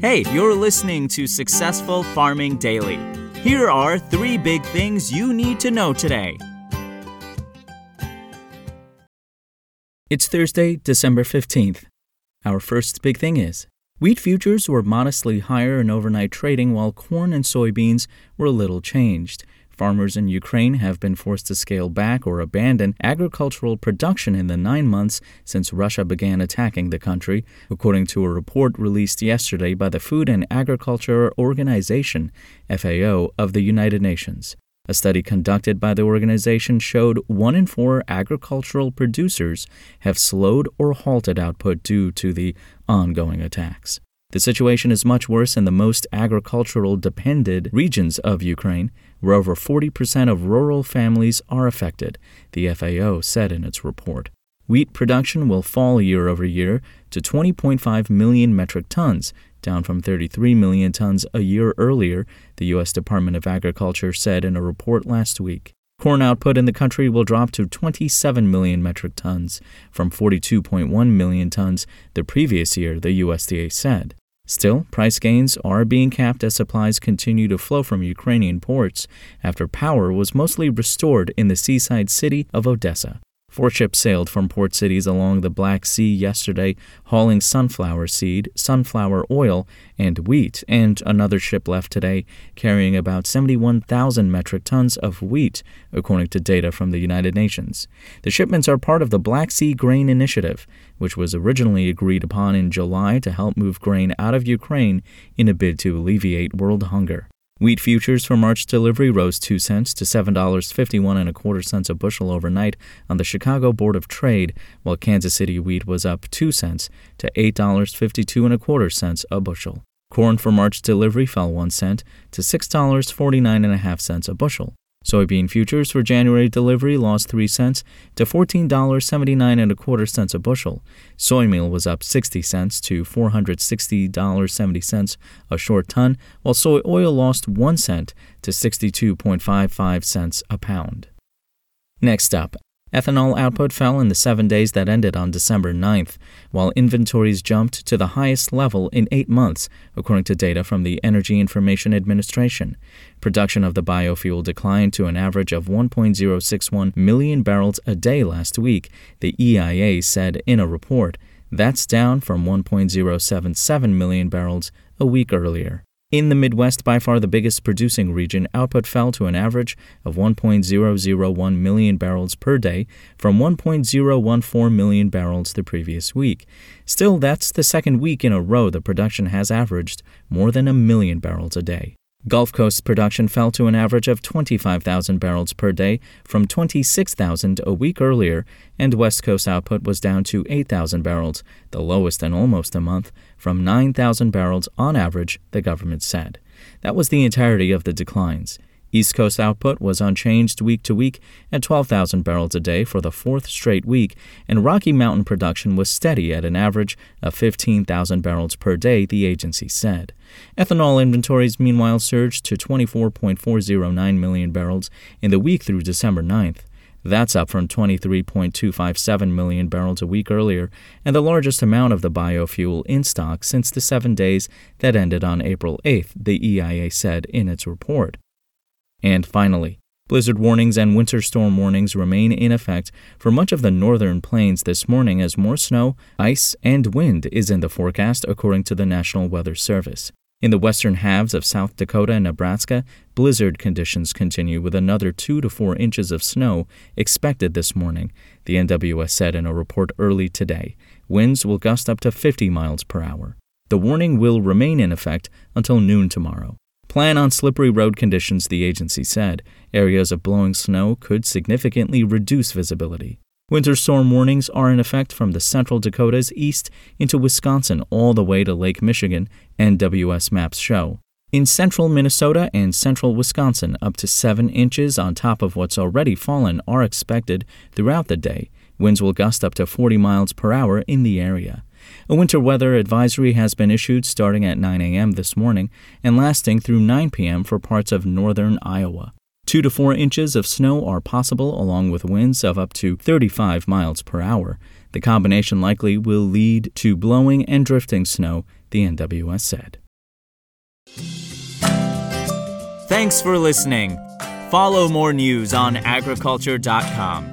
Hey, you're listening to Successful Farming Daily. Here are three big things you need to know today. It's Thursday, December 15th. Our first big thing is wheat futures were modestly higher in overnight trading while corn and soybeans were little changed. Farmers in Ukraine have been forced to scale back or abandon agricultural production in the nine months since Russia began attacking the country, according to a report released yesterday by the Food and Agriculture Organization, FAO, of the United Nations. A study conducted by the organization showed one in four agricultural producers have slowed or halted output due to the ongoing attacks. The situation is much worse in the most agricultural dependent regions of Ukraine, where over 40% of rural families are affected, the FAO said in its report. Wheat production will fall year over year to 20.5 million metric tons, down from 33 million tons a year earlier, the U.S. Department of Agriculture said in a report last week. Corn output in the country will drop to 27 million metric tons from 42.1 million tons the previous year, the USDA said. Still, price gains are being capped as supplies continue to flow from Ukrainian ports after power was mostly restored in the seaside city of Odessa. Four ships sailed from port cities along the Black Sea yesterday, hauling sunflower seed, sunflower oil, and wheat, and another ship left today carrying about 71,000 metric tons of wheat, according to data from the United Nations. The shipments are part of the Black Sea Grain Initiative, which was originally agreed upon in July to help move grain out of Ukraine in a bid to alleviate world hunger. Wheat futures for March delivery rose 2 cents to $7.51 and a quarter cents a bushel overnight on the Chicago Board of Trade, while Kansas City wheat was up 2 cents to $8.52 and a quarter cents a bushel. Corn for March delivery fell 1 cent to $6.49 and a half cents a bushel. Soybean futures for January delivery lost 3 cents to $14.79 and a quarter cents a bushel. Soy meal was up 60 cents to $460.70 a short ton, while soy oil lost 1 cent to 62.55 cents a pound. Next up, Ethanol output fell in the seven days that ended on December 9th, while inventories jumped to the highest level in eight months, according to data from the Energy Information Administration. Production of the biofuel declined to an average of 1.061 million barrels a day last week, the EIA said in a report. That's down from 1.077 million barrels a week earlier. In the Midwest, by far the biggest producing region, output fell to an average of 1.001 million barrels per day from 1.014 million barrels the previous week. Still, that's the second week in a row the production has averaged more than a million barrels a day. Gulf Coast production fell to an average of 25,000 barrels per day from 26,000 a week earlier, and West Coast output was down to 8,000 barrels, the lowest in almost a month, from 9,000 barrels on average, the government said. That was the entirety of the declines. East Coast output was unchanged week to week at 12,000 barrels a day for the fourth straight week, and Rocky Mountain production was steady at an average of 15,000 barrels per day, the agency said. Ethanol inventories, meanwhile, surged to 24.409 million barrels in the week through December 9th. That's up from 23.257 million barrels a week earlier, and the largest amount of the biofuel in stock since the seven days that ended on April 8th, the EIA said in its report. And finally, blizzard warnings and winter storm warnings remain in effect for much of the northern plains this morning as more snow, ice, and wind is in the forecast, according to the National Weather Service. In the western halves of South Dakota and Nebraska, blizzard conditions continue with another 2 to 4 inches of snow expected this morning, the NWS said in a report early today. Winds will gust up to 50 miles per hour. The warning will remain in effect until noon tomorrow. Plan on slippery road conditions, the agency said. Areas of blowing snow could significantly reduce visibility. Winter storm warnings are in effect from the central Dakotas east into Wisconsin all the way to Lake Michigan, NWS maps show. In central Minnesota and central Wisconsin, up to 7 inches on top of what's already fallen are expected throughout the day. Winds will gust up to 40 miles per hour in the area. A winter weather advisory has been issued starting at 9 a.m. this morning and lasting through 9 p.m. for parts of northern Iowa. Two to four inches of snow are possible, along with winds of up to 35 miles per hour. The combination likely will lead to blowing and drifting snow, the NWS said. Thanks for listening. Follow more news on agriculture.com.